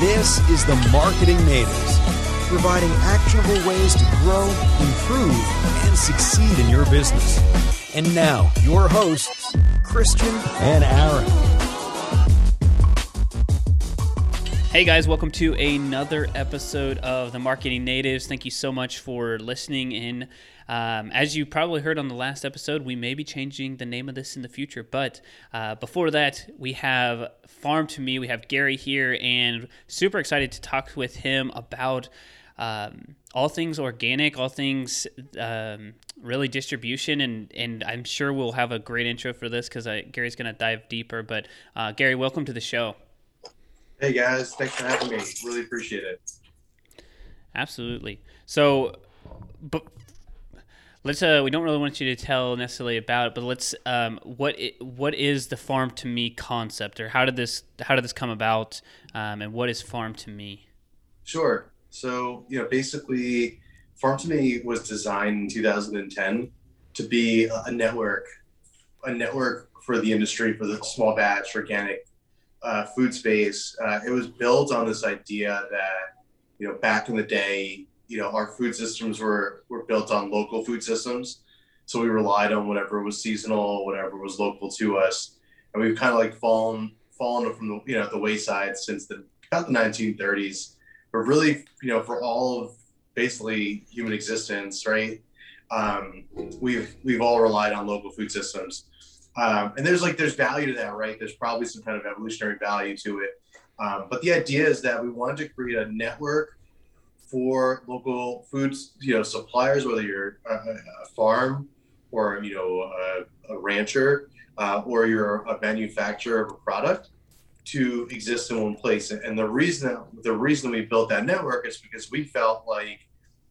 This is the Marketing Natives, providing actionable ways to grow, improve, and succeed in your business. And now, your hosts, Christian and Aaron. Hey guys, welcome to another episode of the Marketing Natives. Thank you so much for listening in. Um, as you probably heard on the last episode, we may be changing the name of this in the future. But uh, before that, we have Farm2Me. We have Garry here, and super excited to talk with him about um, all things organic, all things um, really distribution, and and I'm sure we'll have a great intro for this because Garry's going to dive deeper. But uh, Garry, welcome to the show. Hey guys, thanks for having me. Really appreciate it. Absolutely. So, but let's uh we don't really want you to tell necessarily about it but let's um what what is the Farm2Me concept or how did this how did this come about um, and what is Farm2Me? Sure. So you know basically Farm2Me was designed in 2010 to be a network a network for the industry for the small batch organic uh, food space. Uh, it was built on this idea that you know back in the day you know our food systems were were built on local food systems. So we relied on whatever was seasonal whatever was local to us. And we've kind of like fallen fallen from the you know the wayside since the about the 1930s but really you know for all of basically human existence right? Um, we've we've all relied on local food systems. Um, and there's like there's value to that right? There's probably some kind of evolutionary value to it. Um, but the idea is that we wanted to create a network for local foods, you know, suppliers, whether you're a, a farm or you know a, a rancher uh, or you're a manufacturer of a product, to exist in one place. And the reason the reason we built that network is because we felt like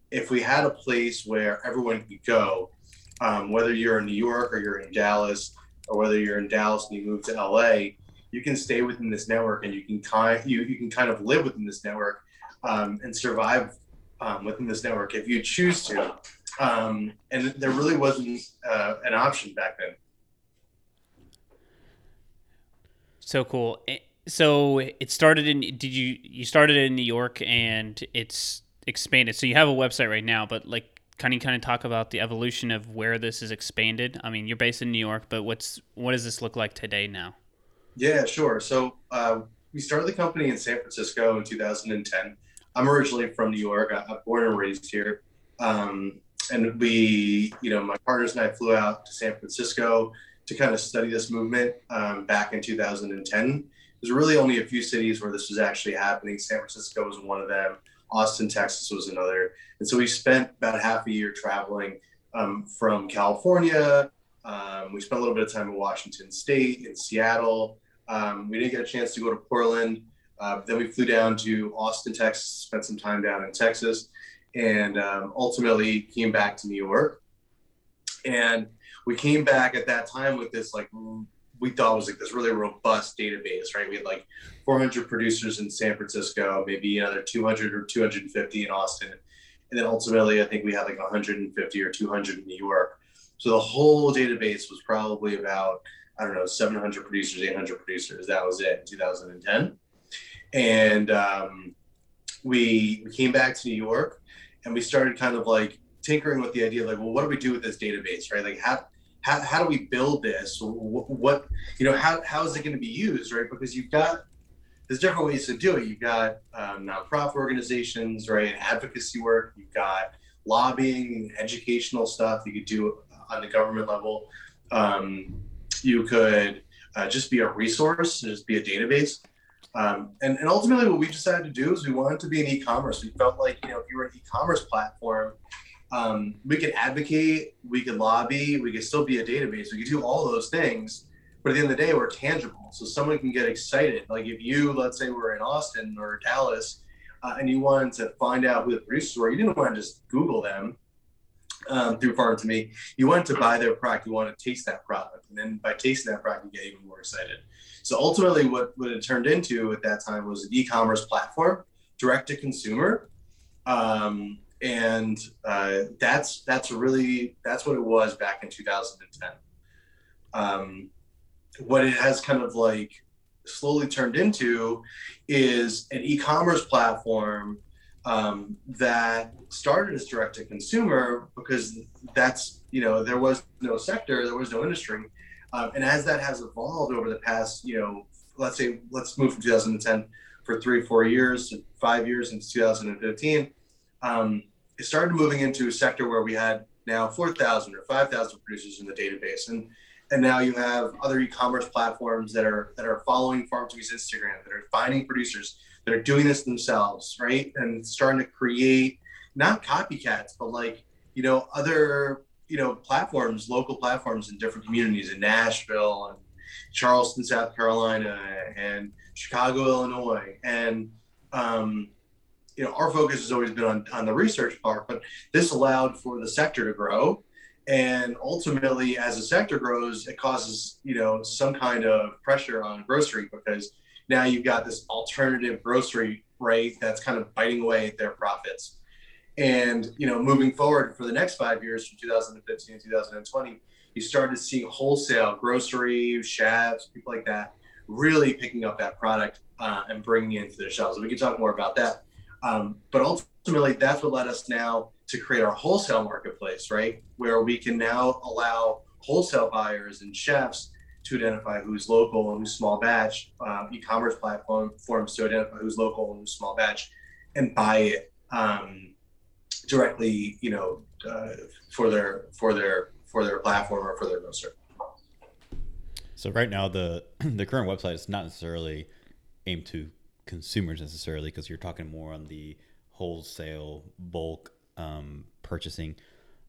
if we had a place where everyone could go, um, whether you're in New York or you're in Dallas, or whether you're in Dallas and you move to LA, you can stay within this network and you can kind you, you can kind of live within this network um, and survive um, within this network if you choose to. Um, and there really wasn't uh, an option back then. So cool. So it started in. Did you you started in New York and it's expanded. So you have a website right now, but like, kind of kind of talk about the evolution of where this is expanded. I mean, you're based in New York, but what's what does this look like today now? Yeah, sure. So uh, we started the company in San Francisco in 2010. I'm originally from New York. I, am born and raised here. Um, and we, you know, my partners and I flew out to San Francisco to kind of study this movement um, back in 2010. There's really only a few cities where this was actually happening. San Francisco was one of them. Austin, Texas was another. And so we spent about half a year traveling um, from California. Um, we spent a little bit of time in Washington State, in Seattle. Um, we didn't get a chance to go to Portland. Uh, then we flew down to Austin, Texas, spent some time down in Texas, and um, ultimately came back to New York. And we came back at that time with this like we thought was like this really robust database, right? We had like 400 producers in San Francisco, maybe another 200 or 250 in Austin, and then ultimately I think we had like 150 or 200 in New York. So the whole database was probably about I don't know 700 producers, 800 producers. That was it in 2010 and um, we, we came back to New York and we started kind of like tinkering with the idea like, well, what do we do with this database, right? Like how how, how do we build this? What, what you know how how is it going to be used, right? Because you've got there's different ways to do it. You've got um, nonprofit organizations, right? And advocacy work. You've got lobbying, educational stuff. You could do on the government level. Um, you could uh, just be a resource, just be a database. Um, and, and ultimately, what we decided to do is we wanted to be an e-commerce. We felt like you know if you were an e-commerce platform, um, we could advocate, we could lobby, we could still be a database. We could do all those things, but at the end of the day, we're tangible. So someone can get excited. Like if you, let's say, we're in Austin or Dallas, uh, and you wanted to find out who the producers were, you didn't want to just Google them um, through Farm2Me. You wanted to buy their product. You want to taste that product, and then by tasting that product, you get even more excited. So ultimately, what, what it turned into at that time was an e-commerce platform, direct to consumer, um, and uh, that's that's really that's what it was back in 2010. Um, what it has kind of like slowly turned into is an e-commerce platform um, that started as direct to consumer because that's you know there was no sector, there was no industry, um, and as that has evolved over the past you know let's say let's move from 2010 for three four years to five years into 2015, um, it started moving into a sector where we had now 4,000 or 5,000 producers in the database, and and now you have other e-commerce platforms that are that are following Farm2Me's Instagram, that are finding producers that are doing this themselves, right? And starting to create not copycats, but like you know other you know platforms, local platforms in different communities in Nashville and Charleston, South Carolina, and Chicago, Illinois, and um, you know our focus has always been on on the research part, but this allowed for the sector to grow. And ultimately as the sector grows it causes you know some kind of pressure on grocery because now you've got this alternative grocery rate that's kind of biting away at their profits and you know moving forward for the next five years from 2015 to 2020 you started seeing wholesale grocery chefs people like that really picking up that product uh, and bringing it into their shelves and we can talk more about that um, but ultimately that's what led us now to create our wholesale marketplace, right? Where we can now allow wholesale buyers and chefs to identify who's local and who's small batch, um, e-commerce platforms to identify who's local and who's small batch, and buy it um, directly, you know, uh, for their for their for their platform or for their grocer. So right now, the the current website is not necessarily aimed to consumers necessarily because you're talking more on the wholesale bulk um, purchasing.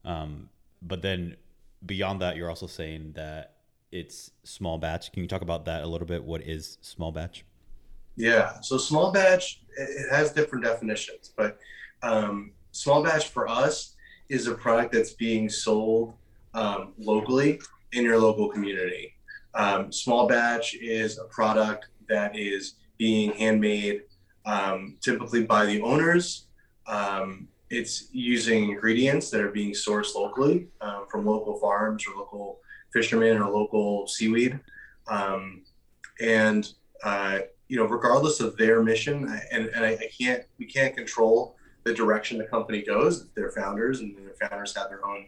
Um, but then beyond that, you're also saying that it's small batch. Can you talk about that a little bit? What is small batch? Yeah, so small batch it has different definitions, but um, small batch for us is a product that's being sold um, locally in your local community. Um, small batch is a product that is being handmade um, typically by the owners um, it's using ingredients that are being sourced locally um, from local farms or local fishermen or local seaweed. Um, and, uh, you know, regardless of their mission, and, and I, I, can't, we can't control the direction the company goes. Their founders and their founders have their own,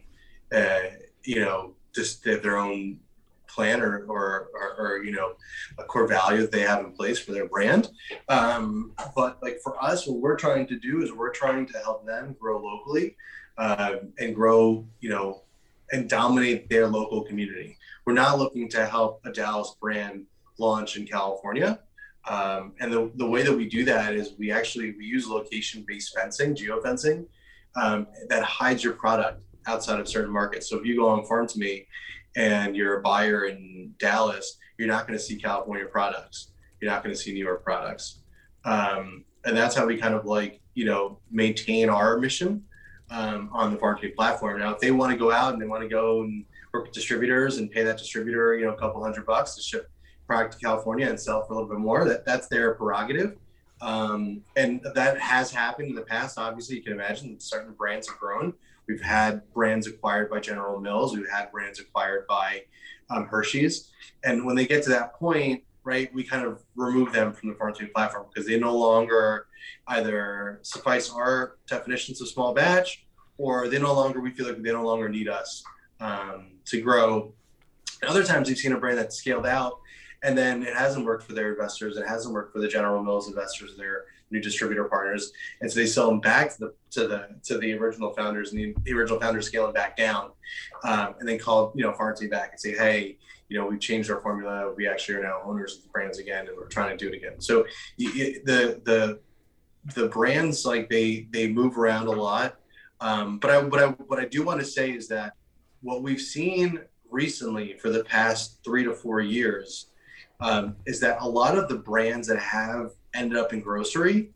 uh, you know, just they have their own plan or, or, or, or, you know a core value that they have in place for their brand um, but like for us what we're trying to do is we're trying to help them grow locally uh, and grow you know and dominate their local community we're not looking to help a dallas brand launch in california um, and the, the way that we do that is we actually we use location based fencing geofencing um, that hides your product outside of certain markets so if you go on Farm2Me and you're a buyer in Dallas, you're not going to see California products. You're not going to see New York products. Um, and that's how we kind of like, you know, maintain our mission um, on the Farm2Me platform. Now, if they want to go out and they want to go and work with distributors and pay that distributor, you know, a couple hundred bucks to ship product to California and sell for a little bit more, that that's their prerogative. Um, and that has happened in the past. Obviously, you can imagine certain brands have grown We've had brands acquired by General Mills. We've had brands acquired by um, Hershey's. And when they get to that point, right, we kind of remove them from the Farm2Me platform because they no longer either suffice our definitions of small batch or they no longer, we feel like they no longer need us um, to grow. And other times we've seen a brand that's scaled out and then it hasn't worked for their investors. It hasn't worked for the General Mills investors. Their new distributor partners, and so they sell them back to the to the to the original founders, and the, the original founders scale them back down, um, and then call you know Farm2Me back and say, hey, you know, we've changed our formula. We actually are now owners of the brands again, and we're trying to do it again. So the the the brands like they they move around a lot. Um, but I what I what I do want to say is that what we've seen recently for the past three to four years um, is that a lot of the brands that have ended up in grocery.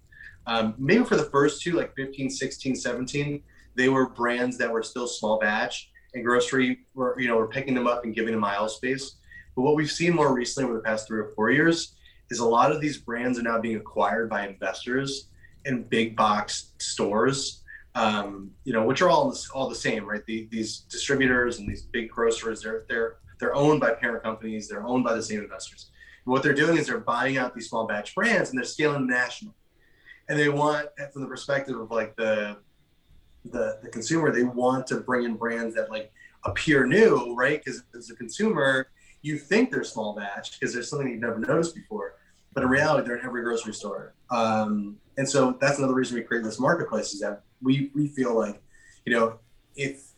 Um, maybe for the first two, like 15, 16, 17, they were brands that were still small batch and grocery were, you know, we're picking them up and giving them aisle space. But what we've seen more recently over the past three or four years is a lot of these brands are now being acquired by investors in big box stores, um, you know, which are all all the same, right? The, these distributors and these big grocers, they're they're they're owned by parent companies, they're owned by the same investors what they're doing is they're buying out these small batch brands and they're scaling national. And they want, from the perspective of like the the, the consumer, they want to bring in brands that like appear new, right? Because as a consumer, you think they're small batch because there's something you've never noticed before, but in reality, they're in every grocery store. Um, and so that's another reason we create this marketplace is that we we feel like, you know, if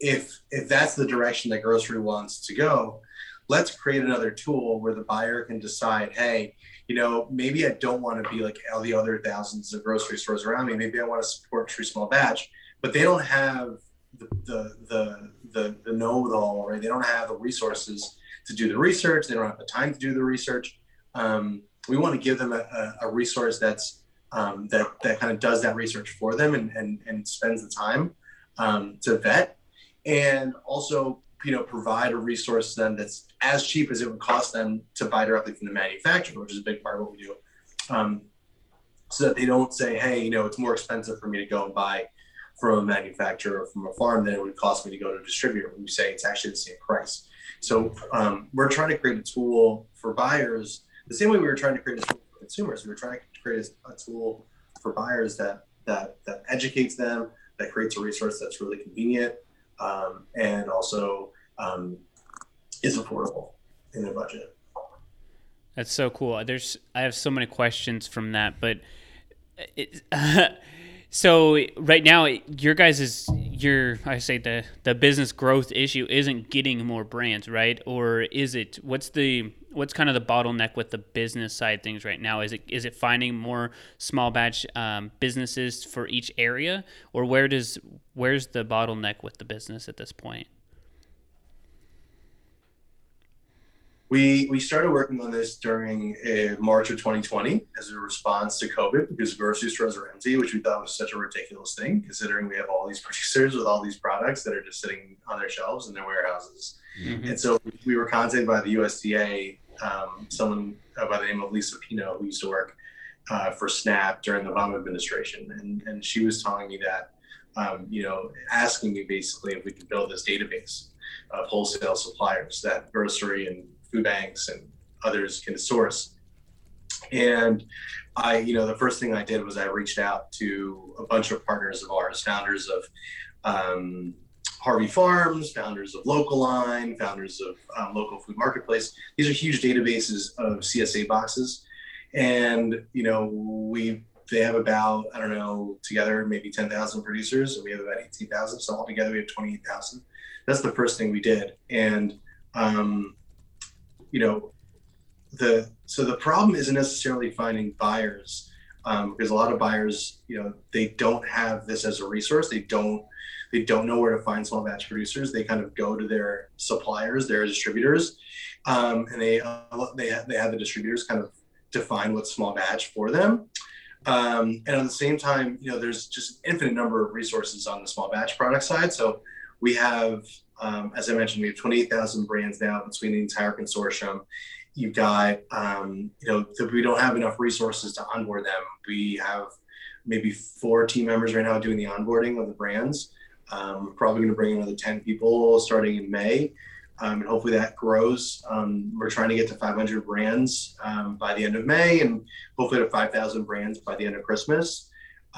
if if that's the direction that grocery wants to go, let's create another tool where the buyer can decide, hey, you know, maybe I don't want to be like all the other thousands of grocery stores around me. Maybe I want to support True Small Batch, but they don't have the the the the, the know-it-all, right? They don't have the resources to do the research. They don't have the time to do the research. Um, we want to give them a, a resource that's um, that that kind of does that research for them and and, and spends the time um, to vet, and also you know provide a resource to them that's as cheap as it would cost them to buy directly from the manufacturer, which is a big part of what we do. Um, so that they don't say, hey, you know, it's more expensive for me to go and buy from a manufacturer or from a farm than it would cost me to go to a distributor. We say it's actually the same price. So um, we're trying to create a tool for buyers the same way we were trying to create a tool for consumers. We were trying to create a, tool for buyers that that that educates them, that creates a resource that's really convenient, um, and also um, is affordable in their budget. That's so cool. There's I have so many questions from that, but it, so right now your guys is your I say the the business growth issue isn't getting more brands, right? Or is it what's the what's kind of the bottleneck with the business side things right now? Is it is it finding more small batch um, businesses for each area, or where does where's the bottleneck with the business at this point? We we started working on this during uh, March of 2020 as a response to COVID because grocery stores were empty, which we thought was such a ridiculous thing considering we have all these producers with all these products that are just sitting on their shelves in their warehouses. Mm-hmm. And so we were contacted by the USDA, um, someone uh, by the name of Lisa Pino who used to work uh, for SNAP during the Obama administration, and and she was telling me that. Um, you know, asking me basically if we could build this database of wholesale suppliers that grocery and food banks and others can source. And I, you know, the first thing I did was I reached out to a bunch of partners of ours, founders of um, Harvie Farms, founders of Local Line, founders of um, Local Food Marketplace. These are huge databases of CSA boxes, and you know we they have about I don't know together maybe ten thousand producers, and we have about eighteen thousand. So altogether we have twenty eight thousand. That's the first thing we did, and um, you know, the so the problem isn't necessarily finding buyers um, because a lot of buyers, you know, they don't have this as a resource. They don't they don't know where to find small batch producers. They kind of go to their suppliers, their distributors, um, and they uh, they have, they have the distributors kind of define what small batch for them. Um, and at the same time, you know, there's just an infinite number of resources on the small batch product side. So we have um, as I mentioned, we have 28,000 brands now between the entire consortium. You've got, um, you know, we don't have enough resources to onboard them. We have maybe four team members right now doing the onboarding of the brands. Um, probably going to bring another 10 people starting in May. Um, and hopefully that grows. Um, we're trying to get to 500 brands um, by the end of May and hopefully to 5,000 brands by the end of Christmas.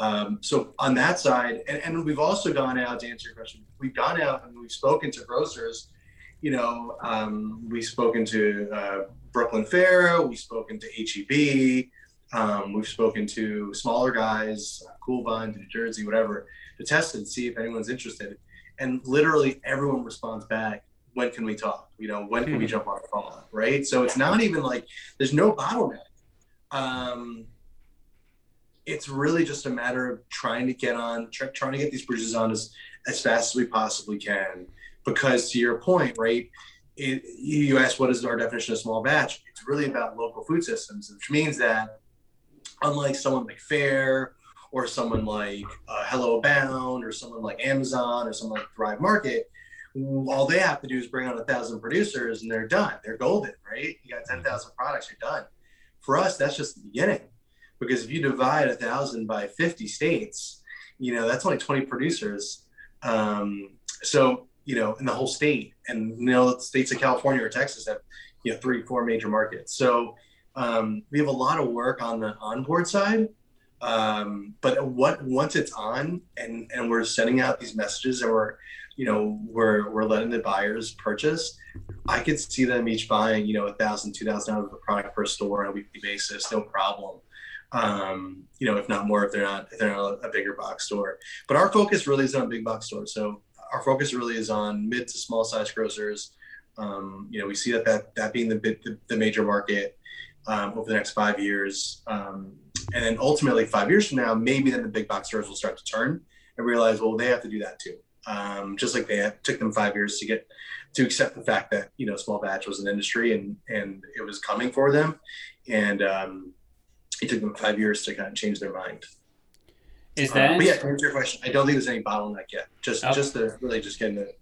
Um, so on that side, and, and, we've also gone out to answer your question. We've gone out and we've spoken to grocers. You know, um, we've spoken to uh, Brooklyn Fare, we've spoken to HEB, um, we've spoken to smaller guys, uh, Cool Bond, New Jersey, whatever, to test it and see if anyone's interested. And literally everyone responds back. When can we talk? You know, when can we hmm. jump on a call? Right. So it's not even like there's no bottleneck. Um, it's really just a matter of trying to get on, try, trying to get these bridges on as, as fast as we possibly can. Because to your point, right, it, you asked what is our definition of small batch? It's really about local food systems, which means that unlike someone like Faire or someone like uh, Hello Abound or someone like Amazon or someone like Thrive Market, all they have to do is bring on a thousand producers and they're done. They're golden, right? You got 10,000 products, you're done. For us, that's just the beginning because if you divide a thousand by 50 states you know that's only 20 producers um, so you know in the whole state and you know the states of california or texas have you know three four major markets. So um, we have a lot of work on the onboard side. Um, but what once it's on and and we're sending out these messages and we're you know we're we're letting the buyers purchase i could see them each buying you know a thousand two thousand out of the product per store on a weekly basis no problem um, you know if not more if they're not if they're not a bigger box store. But our focus really is on big box stores. So our focus really is on mid to small size grocers. Um, you know we see that that, that being the, the, the major market um, over the next five years. Um, and then ultimately five years from now maybe then the big box stores will start to turn and realize well they have to do that too. Um, just like they took them five years to get to accept the fact that you know small batch was an industry and and it was coming for them, and um, it took them five years to kind of change their mind. Is that? Um, but yeah, to answer your question, I don't think there's any bottleneck yet. Just oh. just the really just getting the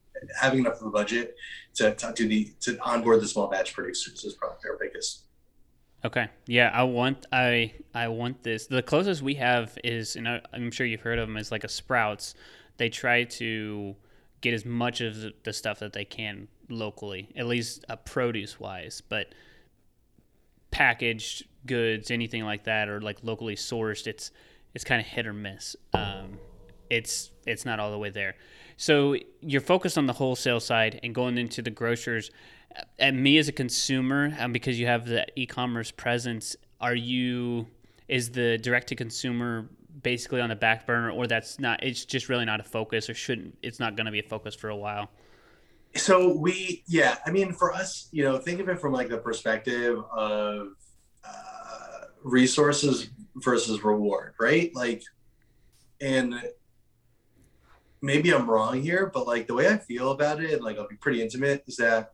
having enough of a budget to, to do the to onboard the small batch producers is probably our biggest. Okay. Yeah, I want I I want this. The closest we have is, and I, I'm sure you've heard of them, is like a Sprouts they try to get as much of the stuff that they can locally, at least uh, produce wise. But packaged goods, anything like that, or like locally sourced, it's it's kind of hit or miss. Um, it's it's not all the way there. So you're focused on the wholesale side and going into the grocers. And me as a consumer, um, because you have the e-commerce presence, are you is the direct to consumer basically on the back burner or that's not it's just really not a focus or shouldn't it's not going to be a focus for a while so we yeah i mean for us you know think of it from like the perspective of uh, resources versus reward right like and maybe i'm wrong here but like the way i feel about it like i'll be pretty intimate is that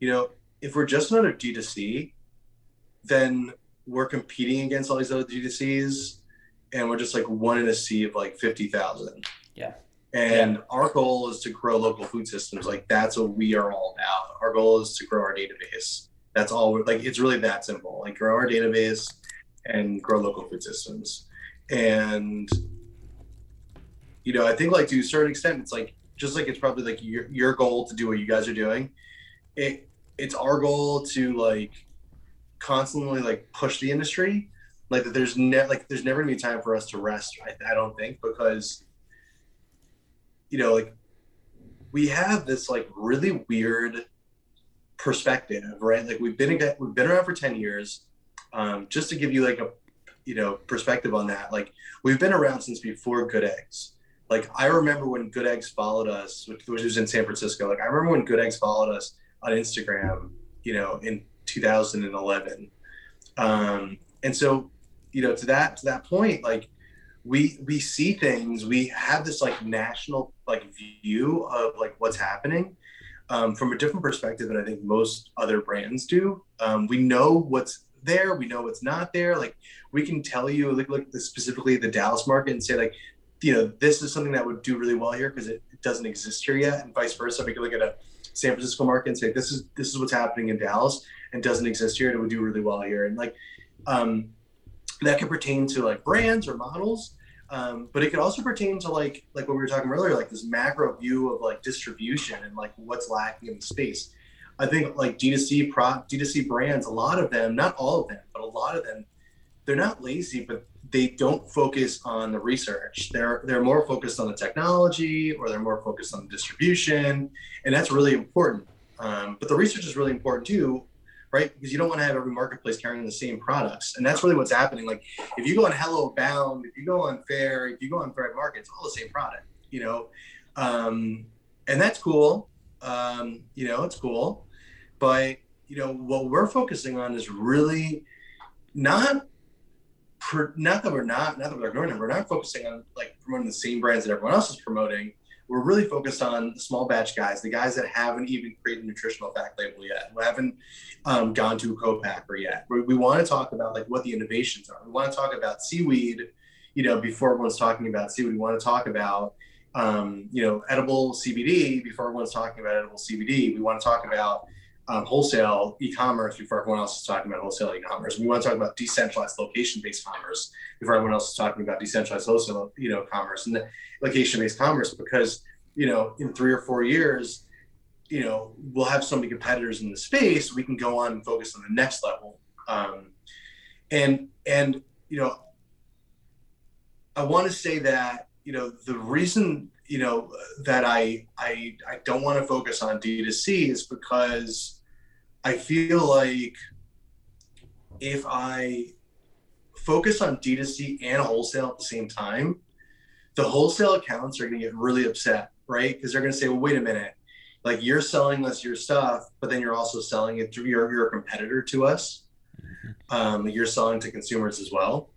you know if we're just another d2c then we're competing against all these other d2cs and we're just like one in a sea of like 50,000. Yeah. And yeah. our goal is to grow local food systems. Like that's what we are all about. Our goal is to grow our database. That's all like, it's really that simple. Like grow our database and grow local food systems. And, you know, I think like to a certain extent, it's like, just like it's probably like your, your goal to do what you guys are doing. It, it's our goal to like constantly like push the industry like that there's ne- like there's never gonna be time for us to rest I, I don't think because you know like we have this like really weird perspective right? Like we've been we've been around for 10 years. Um, just to give you like a you know perspective on that like we've been around since before good eggs. Like i remember when good eggs followed us which, which was in san francisco. Like i remember when good eggs followed us on instagram you know in 2011 um, and so you know to that to that point like we we see things we have this like national like view of like what's happening um, from a different perspective than i think most other brands do. Um, we know what's there we know what's not there like we can tell you like, like specifically the dallas market and say like you know this is something that would do really well here because it, it doesn't exist here yet and vice versa. We can look at a san francisco market and say this is this is what's happening in dallas and doesn't exist here and it would do really well here. And like um, that could pertain to like brands or models um, but it could also pertain to like like what we were talking earlier like this macro view of like distribution and like what's lacking in the space. I think like d2c pro d2c brands a lot of them not all of them but a lot of them they're not lazy but they don't focus on the research. They're they're more focused on the technology or they're more focused on the distribution and that's really important. Um, but the research is really important too right? Because you don't want to have every marketplace carrying the same products. And that's really what's happening. Like if you go on Hello Bound, if you go on Faire, if you go on Thrive Market, it's all the same product, you know? Um, and that's cool. Um, you know, it's cool. But, you know, what we're focusing on is really not not that we're not not that we're ignoring them, we're not focusing on like promoting the same brands that everyone else is promoting we're really focused on the small batch guys, the guys that haven't even created a nutritional fact label yet, who haven't um, gone to a co-packer yet. We, we want to talk about like what the innovations are. We want to talk about seaweed, you know, before everyone's talking about seaweed. We want to talk about, um, you know, edible CBD before everyone's talking about edible CBD. We want to talk about um, wholesale e-commerce before everyone else is talking about wholesale e-commerce. We want to talk about decentralized location-based commerce before everyone else is talking about decentralized wholesale, you know, commerce and location-based commerce because you know in three or four years, you know, we'll have so many competitors in the space, we can go on and focus on the next level. Um, and and you know, I want to say that you know the reason you know that I I I don't want to focus on D2C is because I feel like if I focus on D2C and wholesale at the same time, the wholesale accounts are going to get really upset, right? Because they're going to say, well, wait a minute, like you're selling us your stuff, but then you're also selling it to your, your competitor to us. Mm-hmm. Um, you're selling to consumers as well.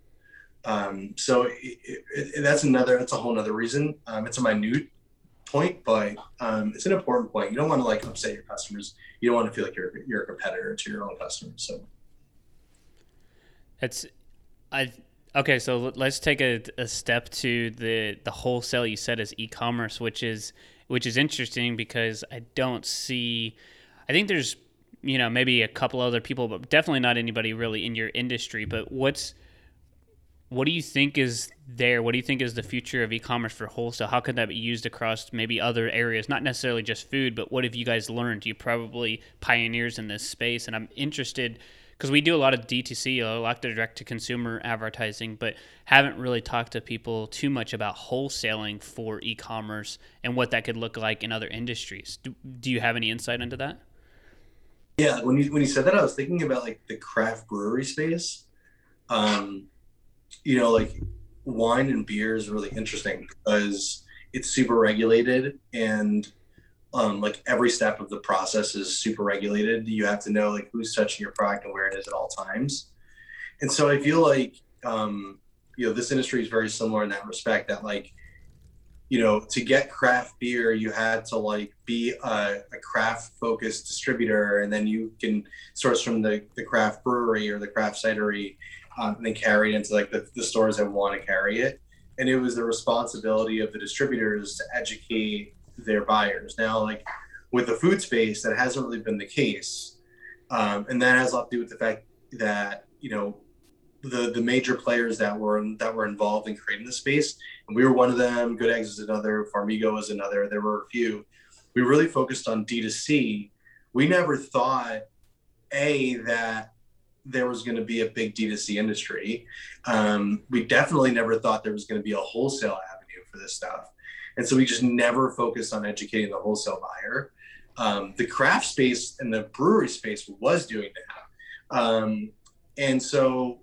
Um, so it, it, it, that's another, that's a whole nother reason. Um, it's a minute point, but um, it's an important point. You don't want to like upset your customers. You don't want to feel like you're, you're a competitor to your own customers. So it's, I, okay. So let's take a, a step to the, the wholesale you said is e-commerce, which is, which is interesting because I don't see. I think there's you know maybe a couple other people, but definitely not anybody really in your industry. But what's what do you think is there? What do you think is the future of e-commerce for wholesale? How could that be used across maybe other areas, not necessarily just food, but what have you guys learned? You probably pioneers in this space, and I'm interested because we do a lot of DTC, a lot of direct to consumer advertising, but haven't really talked to people too much about wholesaling for e commerce and what that could look like in other industries. Do, do you have any insight into that? Yeah, when you when you said that, I was thinking about like the craft brewery space. Um, you know, like wine and beer is really interesting because it's super regulated and um, like every step of the process is super regulated. You have to know like who's touching your product and where it is at all times. And so I feel like um, you know this industry is very similar in that respect. That like you know to get craft beer, you had to like be a, a craft focused distributor, and then you can source from the the craft brewery or the craft cidery, um, and then carry it into like the, the stores that want to carry it. And it was the responsibility of the distributors to educate their buyers. Now, like with the food space, that hasn't really been the case, um, and that has a lot to do with the fact that you know the the major players that were that were involved in creating the space, and we were one of them. Good Eggs is another. Farmigo is another. There were a few. We really focused on D2C. We never thought a that there was going to be a big D2C industry. Um, we definitely never thought there was going to be a wholesale avenue for this stuff. And so we just never focused on educating the wholesale buyer. Um, the craft space and the brewery space was doing that. Um, and so,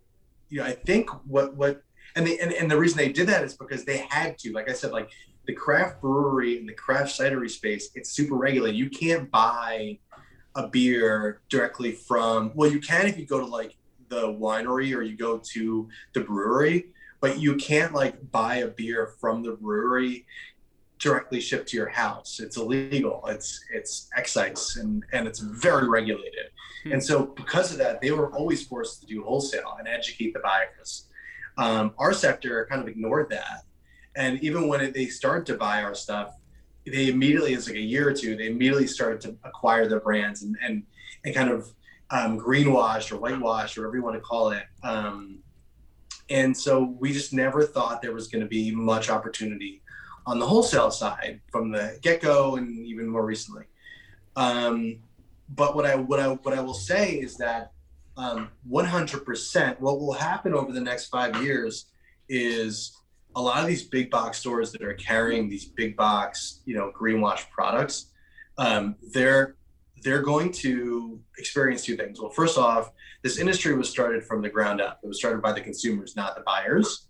you know, I think what, what, and, the and, and the reason they did that is because they had to, like I said, like the craft brewery and the craft cidery space, it's super regulated. You can't buy a beer directly from, well, you can if you go to like the winery or you go to the brewery, but you can't like buy a beer from the brewery directly shipped to your house. It's illegal. It's it's excise and and it's very regulated. Hmm. And so because of that, they were always forced to do wholesale and educate the buyers. Um, our sector kind of ignored that, and even when it, they started to buy our stuff, they immediately it's like a year or two. They immediately started to acquire their brands and and and kind of um, greenwashed or whitewashed or whatever you want to call it. Um, and so we just never thought there was going to be much opportunity on the wholesale side from the get go and even more recently. Um, but what I what I what I will say is that um, 100% what will happen over the next five years is a lot of these big box stores that are carrying these big box you know greenwash products um, they're they're going to experience two things. Well first off this industry was started from the ground up. It was started by the consumers not the buyers.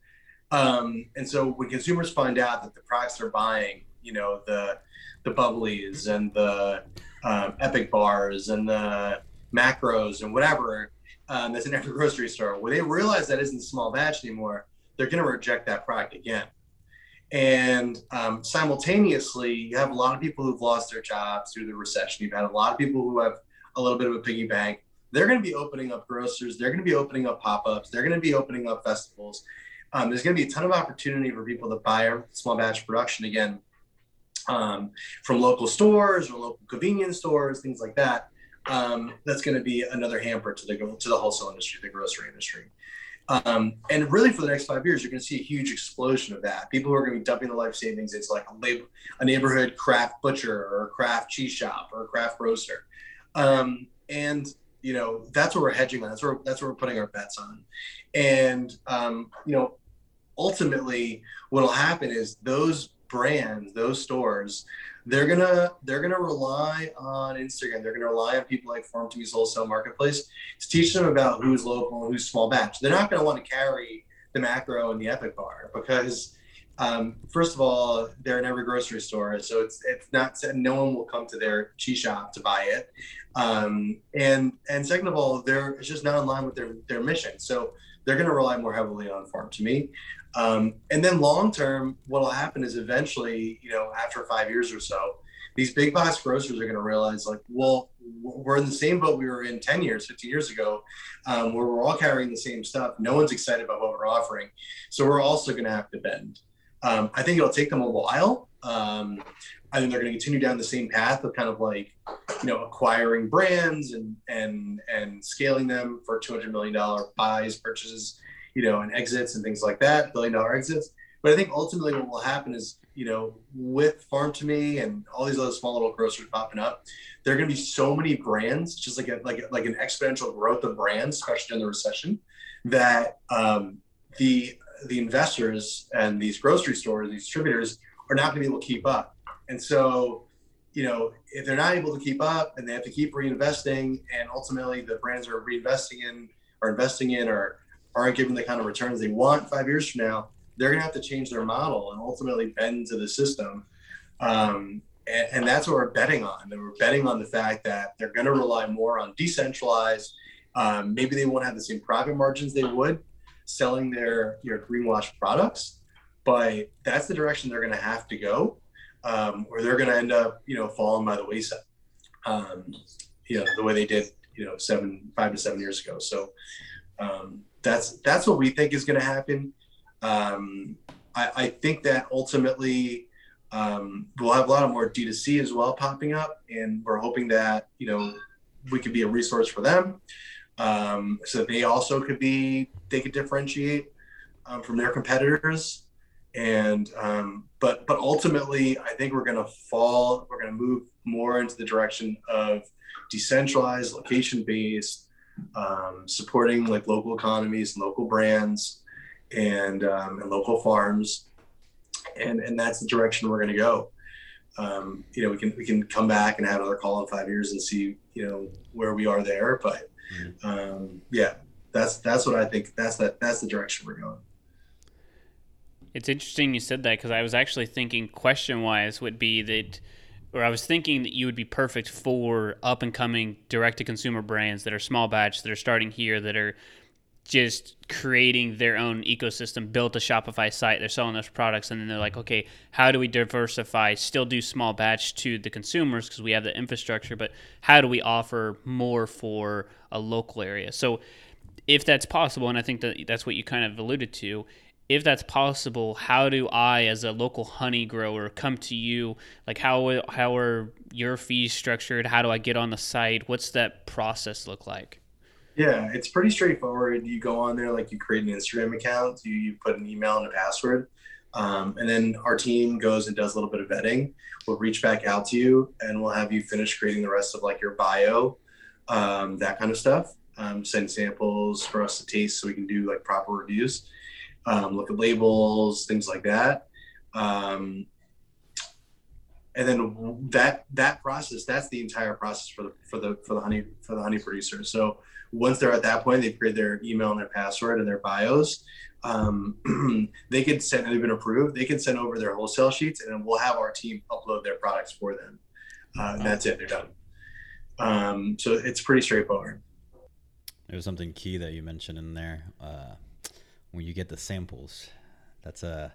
Um, and so when consumers find out that the products they're buying, you know, the the bubblies and the um, epic bars and the macros and whatever um, that's in every grocery store, when they realize that isn't a small batch anymore, they're going to reject that product again. And um, simultaneously, you have a lot of people who've lost their jobs through the recession. You've had a lot of people who have a little bit of a piggy bank. They're going to be opening up grocers. They're going to be opening up pop ups. They're going to be opening up festivals. Um, there's going to be a ton of opportunity for people to buy small batch production again um, from local stores or local convenience stores, things like that. Um, that's going to be another hamper to the to the wholesale industry, the grocery industry. Um, and really, for the next five years, you're going to see a huge explosion of that. People who are going to be dumping their life savings into like a, lab- a neighborhood craft butcher or a craft cheese shop or a craft roaster. Um, and you know that's what we're hedging on. That's where that's where we're putting our bets on. And um, you know, ultimately, what'll happen is those brands, those stores, they're gonna they're gonna rely on Instagram. They're gonna rely on people like Farm2Me's Wholesale Marketplace to teach them about who's local and who's small batch. They're not gonna want to carry the macro and the Epic bar because um, first of all, they're in every grocery store, so it's it's not no one will come to their cheese shop to buy it. Um, and and second of all, they're it's just not in line with their their mission. So they're going to rely more heavily on Farm2Me. Um, and then long term, what will happen is eventually, you know, after five years or so, these big box grocers are going to realize, like, well, we're in the same boat we were in 10 years, 15 years ago, um, where we're all carrying the same stuff. No one's excited about what we're offering. So we're also going to have to bend. Um, I think it'll take them a while. Um, I think they're going to continue down the same path of kind of like, you know, acquiring brands and and and scaling them for two hundred million dollar buys, purchases, you know, and exits and things like that, billion dollar exits. But I think ultimately what will happen is, you know, with Farm2Me and all these other small little grocers popping up, there are going to be so many brands, just like a, like like an exponential growth of brands, especially in the recession, that um, the the investors and these grocery stores, these distributors, are not going to be able to keep up. And so, you know, if they're not able to keep up and they have to keep reinvesting, and ultimately the brands are reinvesting in or investing in or aren't giving the kind of returns they want five years from now, they're going to have to change their model and ultimately bend to the system. Um, and, and, that's what we're betting on. And we're betting on the fact that they're going to rely more on decentralized. Um, maybe they won't have the same profit margins they would selling their your greenwash products, but that's the direction they're going to have to go, um, or they're going to end up, you know, falling by the wayside. Um, you know, the way they did, you know, seven, five to seven years ago. So um, that's that's what we think is going to happen. Um, I, I, think that ultimately um, we'll have a lot of more D2C as well popping up, and we're hoping that you know we could be a resource for them, um, so they also could be they could differentiate um, from their competitors. And um, but but ultimately, I think we're going to fall. We're going to move more into the direction of decentralized, location based um, supporting like local economies, local brands, and um, and local farms, and and that's the direction we're going to go. Um, you know, we can we can come back and have another call in five years and see you know where we are there. But mm-hmm. um, yeah, that's that's what I think. That's that that's the direction we're going. It's interesting you said that because I was actually thinking question wise would be that or I was thinking that you would be perfect for up and coming direct to consumer brands that are small batch, that are starting here, that are just creating their own ecosystem, built a Shopify site, they're selling those products, and then they're like, okay, how do we diversify, still do small batch to the consumers because we have the infrastructure, but how do we offer more for a local area? So if that's possible, and I think that that's what you kind of alluded to, if that's possible, how do I, as a local honey grower, come to you? Like, how how are your fees structured? How do I get on the site? What's that process look like? Yeah, it's pretty straightforward. You go on there, like you create an Instagram account, you, you put an email and a password, um, and then our team goes and does a little bit of vetting. We'll reach back out to you, and we'll have you finish creating the rest of like your bio, um, that kind of stuff. Um, send samples for us to taste so we can do like proper reviews um, look at labels, things like that. Um, and then that that process, that's the entire process for the for the for the honey for the honey producer. So once they're at that point, they've created their email and their password and their bios. Um, they can send they've been approved. They can send over their wholesale sheets, and then we'll have our team upload their products for them. Uh, and that's it. They're done. Um, so it's pretty straightforward. There was something key that you mentioned in there. Uh, when you get the samples. That's uh,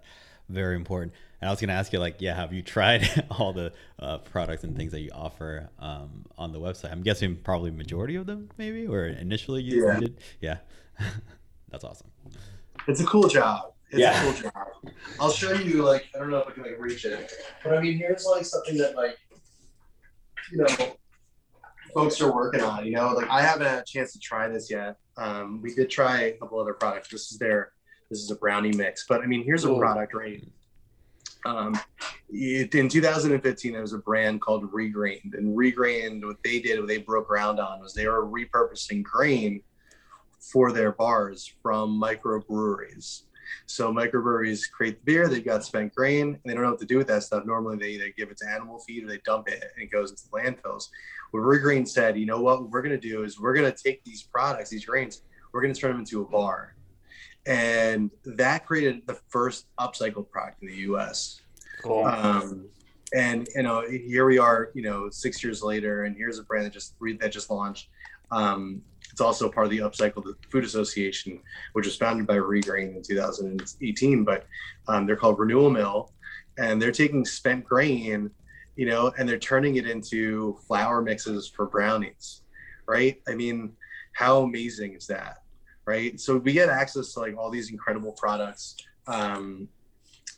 very important. And I was going to ask you, like, yeah, have you tried all the uh, products and things that you offer um, on the website? I'm guessing probably majority of them, maybe, or initially you yeah. did. Yeah, that's awesome. It's a cool job. It's yeah. a cool job. I'll show you, like, I don't know if I can like reach it, but I mean, here's like something that like, you know, folks are working on. You know, like I haven't had a chance to try this yet. Um, we did try a couple other products. This is their this is a brownie mix, but I mean, here's a product right. Um, it, in 2015, there was a brand called Regrained, and Regrained, what they did, what they broke ground on, was they were repurposing grain for their bars from microbreweries. So microbreweries create the beer, they've got spent grain, and they don't know what to do with that stuff. Normally, they either give it to animal feed or they dump it, and it goes into landfills. What Regrained said, you know what, what we're going to do is we're going to take these products, these grains, we're going to turn them into a bar, and that created the first upcycled product in the U.S. Cool. Um, and you know, here we are, you know, six years later, and here's a brand that just that just launched. Um, it's also part of the Upcycled Food Association, which was founded by Regrain in 2018. But um, they're called Renewal Mill, and they're taking spent grain, you know, and they're turning it into flour mixes for brownies, right? I mean, how amazing is that, right? So we get access to like all these incredible products. Um,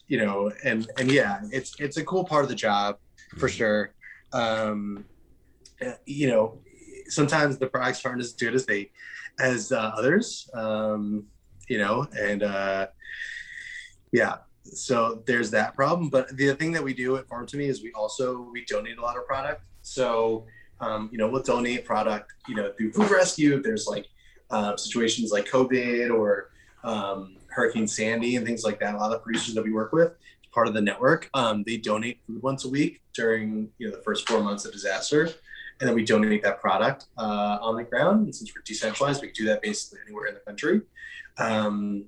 you know, and and yeah, it's it's a cool part of the job for sure. Um, you know, sometimes the products aren't as good as they as uh, others. Um, you know, and uh, yeah, so there's that problem. But the thing that we do at Farm2Me is we also we donate a lot of product. So um, you know, we'll donate product. You know, through food rescue. There's like uh, situations like COVID or um, Hurricane Sandy and things like that. A lot of producers that we work with, part of the network, um, they donate food once a week during you know the first four months of disaster, and then we donate that product uh, on the ground. And since we're decentralized, we can do that basically anywhere in the country. Um,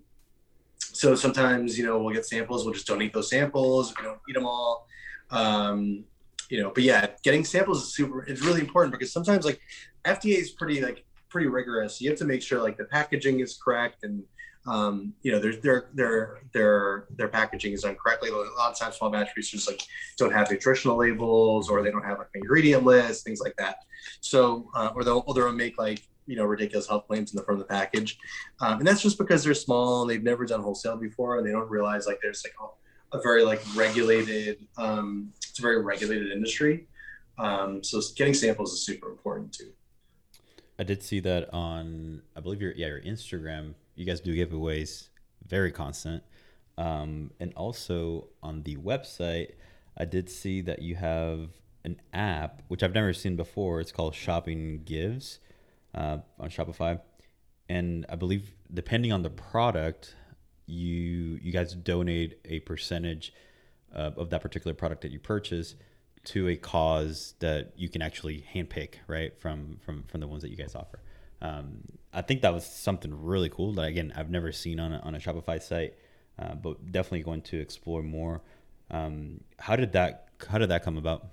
so sometimes you know we'll get samples, we'll just donate those samples. We don't eat them all. Um, you know, but yeah, getting samples is super. It's really important because sometimes like FDA is pretty like pretty rigorous. You have to make sure like the packaging is correct and um, you know, their their their their their packaging is done correctly. A lot of times, small batch producers like don't have nutritional labels, or they don't have like an ingredient list, things like that. So, uh, or they'll or they'll make like you know ridiculous health claims in the front of the package, um, and that's just because they're small and they've never done wholesale before, and they don't realize like there's like a, a very like regulated, um, it's a very regulated industry. Um, so getting samples is super important too. I did see that on, I believe your yeah your Instagram. You guys do giveaways, very constant, um, and also on the website, I did see that you have an app which I've never seen before. It's called ShoppingGives uh, on Shopify, and I believe depending on the product, you you guys donate a percentage uh, of that particular product that you purchase to a cause that you can actually handpick right from from from the ones that you guys offer. Um, I think that was something really cool that again I've never seen on a, on a Shopify site, uh, but definitely going to explore more. Um, how did that how did that come about?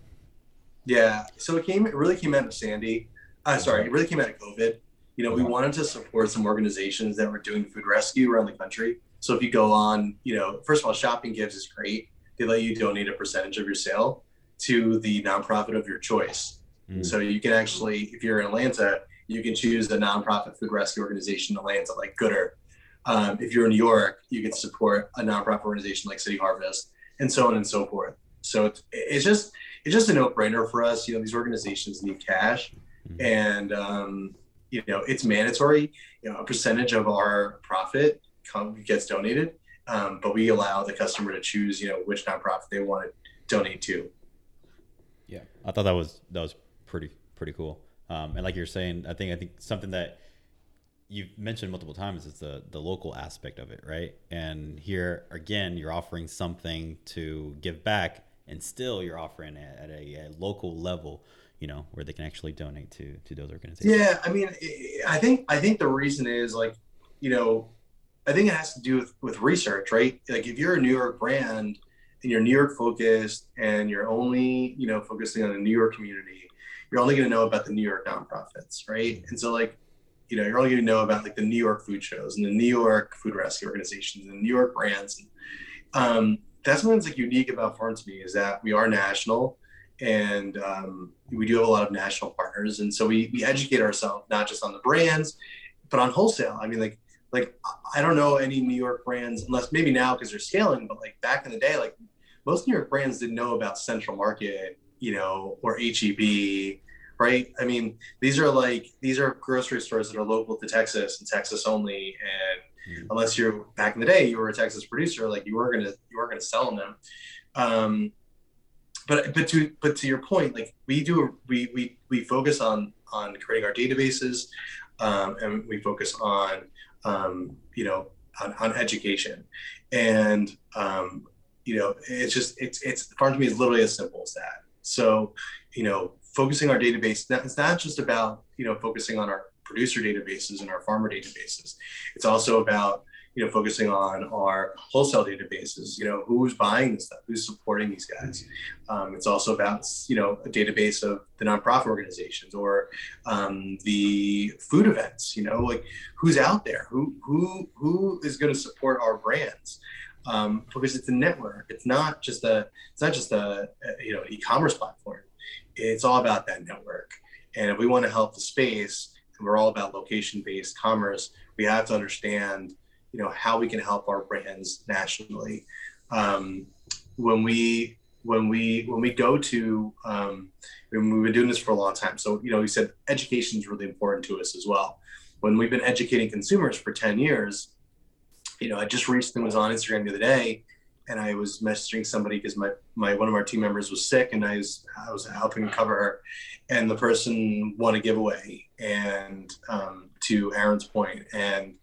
Yeah, so it came. It really came out of Sandy. Uh, sorry, it really came out of COVID. You know, we wanted to support some organizations that were doing food rescue around the country. So if you go on, you know, first of all, ShoppingGives is great. They let you donate a percentage of your sale to the nonprofit of your choice. Mm. So you can actually, if you're in Atlanta, you can choose a nonprofit food rescue organization in Atlanta, like Goodr. Um, if you're in New York, you can support a nonprofit organization like City Harvest, and so on and so forth. So it's, it's just it's just a no-brainer for us. You know, these organizations need cash, Mhm. and um, you know it's mandatory. You know, a percentage of our profit come, gets donated, um, but we allow the customer to choose. You know, which nonprofit they want to donate to. Yeah, I thought that was that was pretty pretty cool. Um, and like you're saying, I think I think something that you've mentioned multiple times is the the local aspect of it, right? And here again, you're offering something to give back, and still you're offering it at a, a local level, you know, where they can actually donate to to those organizations. Yeah, I mean, I think I think the reason is like, you know, I think it has to do with with research, right? Like if you're a New York brand and you're New York focused and you're only, you know, focusing on the New York community, you're only going to know about the New York nonprofits, right? And so like, you know, you're only going to know about like the New York food shows and the New York food rescue organizations and New York brands. And, um, that's like unique about Farm2Me is that we are national and um, we do have a lot of national partners and so we, we educate ourselves not just on the brands but on wholesale i mean like like i don't know any new york brands unless maybe now because they're scaling but like back in the day like most new york brands didn't know about central market you know or H-E-B right? I mean, these are like these are grocery stores that are local to Texas and Texas only, and mm-hmm. unless you're back in the day, you were a Texas producer, like you were gonna you were gonna sell them. Um, but but to but to your point, like we do, we we we focus on on creating our databases, um, and we focus on um, you know on, on education, and um, you know it's just it's it's Farm2Me is literally as simple as that. So you know focusing our database, it's not just about you know focusing on our producer databases and our farmer databases. It's also about you know, focusing on our wholesale databases, you know, who's buying this stuff, who's supporting these guys. Um, it's also about, you know, a database of the nonprofit organizations or um, the food events, you know, like who's out there, who, who, who is going to support our brands. Um, because it's a network. It's not just a, it's not just a, a you know, e-commerce platform. It's all about that network. And if we want to help the space, and we're all about location-based commerce, we have to understand you know how we can help our brands nationally. Um, when we when we when we go to um, we've been doing this for a long time. So you know, we said education is really important to us as well. When we've been educating consumers for ten years, you know, I just recently was on Instagram the other day, and I was messaging somebody because my my one of our team members was sick, and I was I was helping cover her, and the person won a giveaway, and um, to Aaron's point, and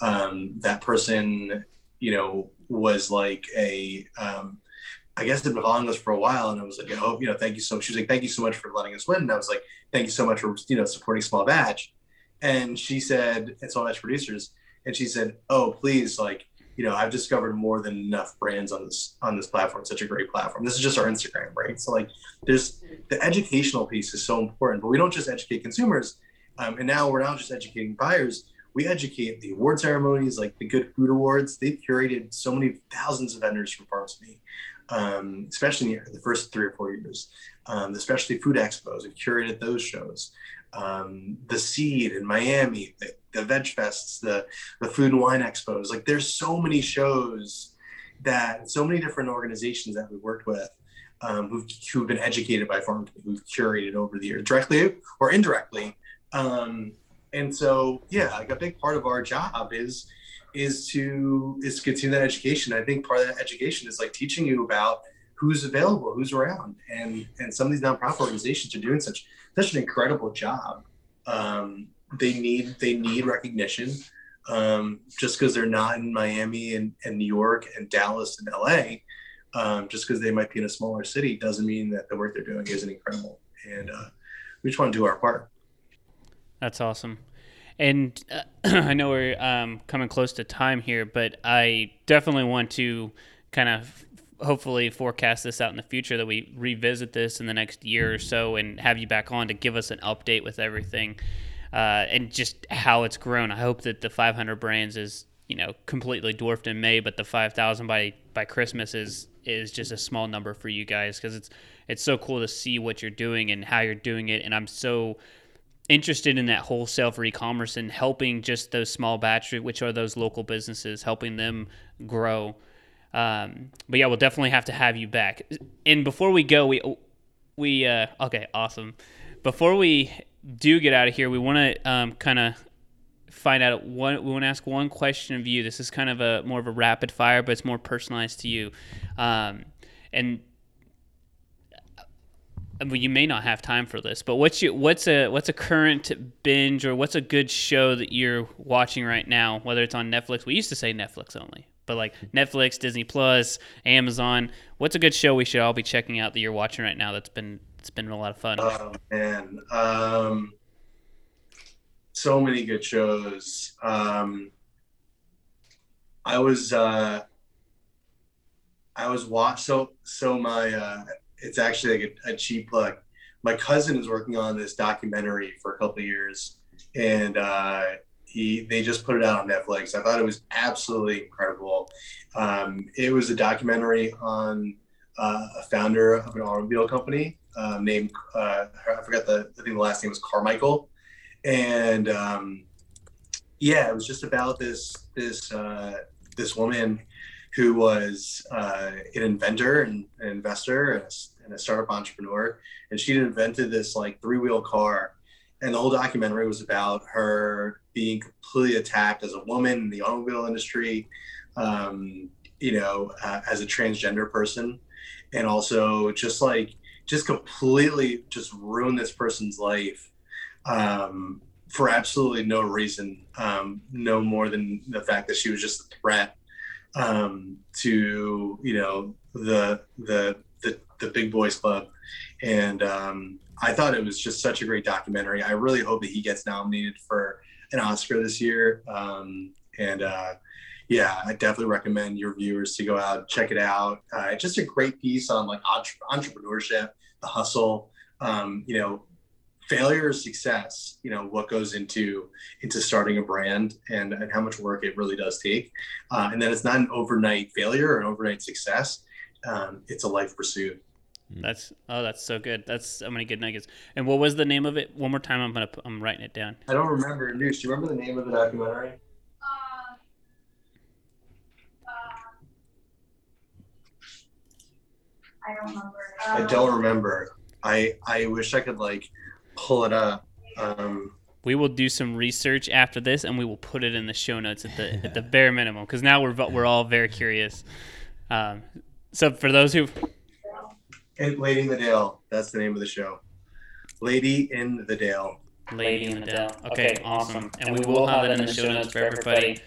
um, that person, you know, was like a, um, I guess they've been following us for a while, and I was like, oh, you know, thank you so much. She was like, thank you so much for letting us win. And I was like, thank you so much for you know supporting Small Batch. And she said, and Small Batch producers, and she said, oh, please, like, you know, I've discovered more than enough brands on this on this platform. Such a great platform. This is just our Instagram, right? So like, there's the educational piece is so important, but we don't just educate consumers, um, and now we're now just educating buyers we educate the award ceremonies, like the Good Food Awards. They've curated so many thousands of vendors from Farm2Me, um, especially in the first three or four years. Um, the specialty food expos have curated those shows. Um, the Seed in Miami, the, the Veg Fests, the the Food and Wine Expos. Like there's so many shows that so many different organizations that we've worked with um, who've, who've been educated by Farm who've curated over the years, directly or indirectly. Um, and so yeah like a big part of our job is is to is to continue that education i think part of that education is like teaching you about who's available who's around and and some of these nonprofit organizations are doing such such an incredible job um, they need they need recognition um, just because they're not in miami and, and new york and dallas and la um, just because they might be in a smaller city doesn't mean that the work they're doing isn't incredible. And uh, we just want to do our part. That's awesome. And uh, I know we're um, coming close to time here, but I definitely want to kind of hopefully forecast this out in the future that we revisit this in the next year or so and have you back on to give us an update with everything uh, and just how it's grown. I hope that the 500 brands is you know completely dwarfed in May, but the 5,000 by by Christmas is is just a small number for you guys because it's it's so cool to see what you're doing and how you're doing it, and I'm so interested in that wholesale for e-commerce and helping just those small batch, which are those local businesses, helping them grow. Um, but yeah, we'll definitely have to have you back. And before we go, we we uh, okay, awesome. Before we do get out of here, we want to um, kind of find out one. We want to ask one question of you. This is kind of a more of a rapid fire, but it's more personalized to you. Um, and well, you may not have time for this, but what's you, what's a what's a current binge or what's a good show that you're watching right now? Whether it's on Netflix, we used to say Netflix only, but like Netflix, Disney Plus, Amazon. What's a good show we should all be checking out that you're watching right now? That's been it's been a lot of fun. Oh man, um, so many good shows. Um, I was uh, I was watch so so my uh, it's actually like a, a cheap plug. My cousin is working on this documentary for a couple years, and uh, he they just put it out on Netflix. I thought it was absolutely incredible. Um, it was a documentary on uh, a founder of an automobile company um, named uh, I forgot the I think the last name was Carmichael, and um, yeah, it was just about this this uh, this woman who was uh, an inventor and an investor and a, and a startup entrepreneur. And she invented this like three wheel car. And the whole documentary was about her being completely attacked as a woman in the automobile industry, um, you know, uh, as a transgender person. And also just like, just completely just ruin this person's life um, for absolutely no reason, um, no more than the fact that she was just a threat um, to you know the the the, the big boys club, and um, I thought it was just such a great documentary. I really hope that he gets nominated for an Oscar this year, um, and uh, yeah, I definitely recommend your viewers to go out check it out. Uh, it's just a great piece on like entre- entrepreneurship, the hustle. Um, you know, failure or success you know what goes into into starting a brand and, and how much work it really does take. Uh, and then it's not an overnight failure or an overnight success. Um, it's a life pursuit. Hmm. that's oh that's so good. That's so many good nuggets. And what was the name of it? One more time i'm gonna i'm writing it down. I don't remember. Noosh, do you remember the name of the documentary uh, I don't remember. I don't remember. I I wish I could like pull it up. Um, we will do some research after this, and we will put it in the show notes at the at the bare minimum because now we're we're all very curious. Um, so for those who, Lady and the Dale, that's the name of the show. Lady and the Dale. Lady and the Dale. Okay, okay awesome. And, and we, we will have that in the show notes for everybody.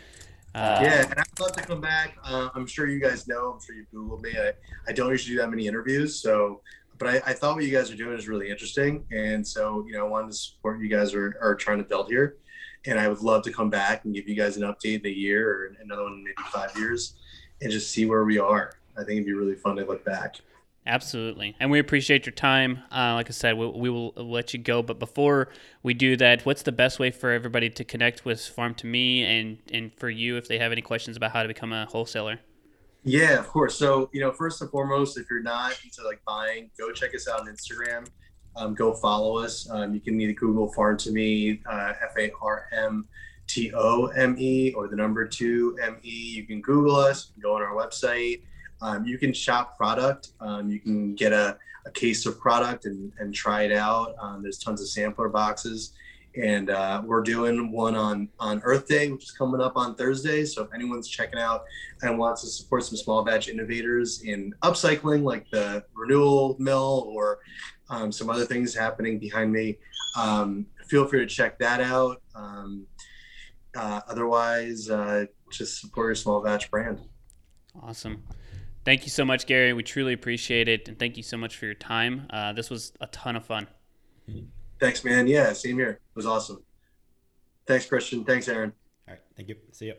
Uh, yeah, and I'd love to come back. Uh, I'm sure you guys know. I'm sure you've Googled me. I, I don't usually do that many interviews, so but I, I, thought what you guys are doing is really interesting. And so, you know, I wanted to support you guys are, are trying to build here. And I would love to come back and give you guys an update in a year or another one, maybe five years, and just see where we are. I think it'd be really fun to look back. Absolutely. And we appreciate your time. Uh, like I said, we, we, will let you go. But before we do that, what's the best way for everybody to connect with Farm2Me and, and for you if they have any questions about how to become a wholesaler? Yeah, of course. So, you know, first and foremost, if you're not into like buying, go check us out on Instagram. Um, go follow us. Um, you can either Google Farm2Me, uh, F A R M T O M E, or the number two M E. You can Google us, go on our website. Um, you can shop product. Um, you can get a, a, case of product and, and try it out. Um, there's tons of sampler boxes and uh, we're doing one on on Earth Day, which is coming up on Thursday. So if anyone's checking out and wants to support some small batch innovators in upcycling, like the renewal mill or um, some other things happening behind me, um, feel free to check that out. Um, uh, otherwise, uh, just support your small batch brand. Awesome. Thank you so much, Garry. We truly appreciate it, and thank you so much for your time. Uh, this was a ton of fun. Thanks, man. Yeah, same here. It was awesome. Thanks, Christian. Thanks, Aaron. All right. Thank you. See you.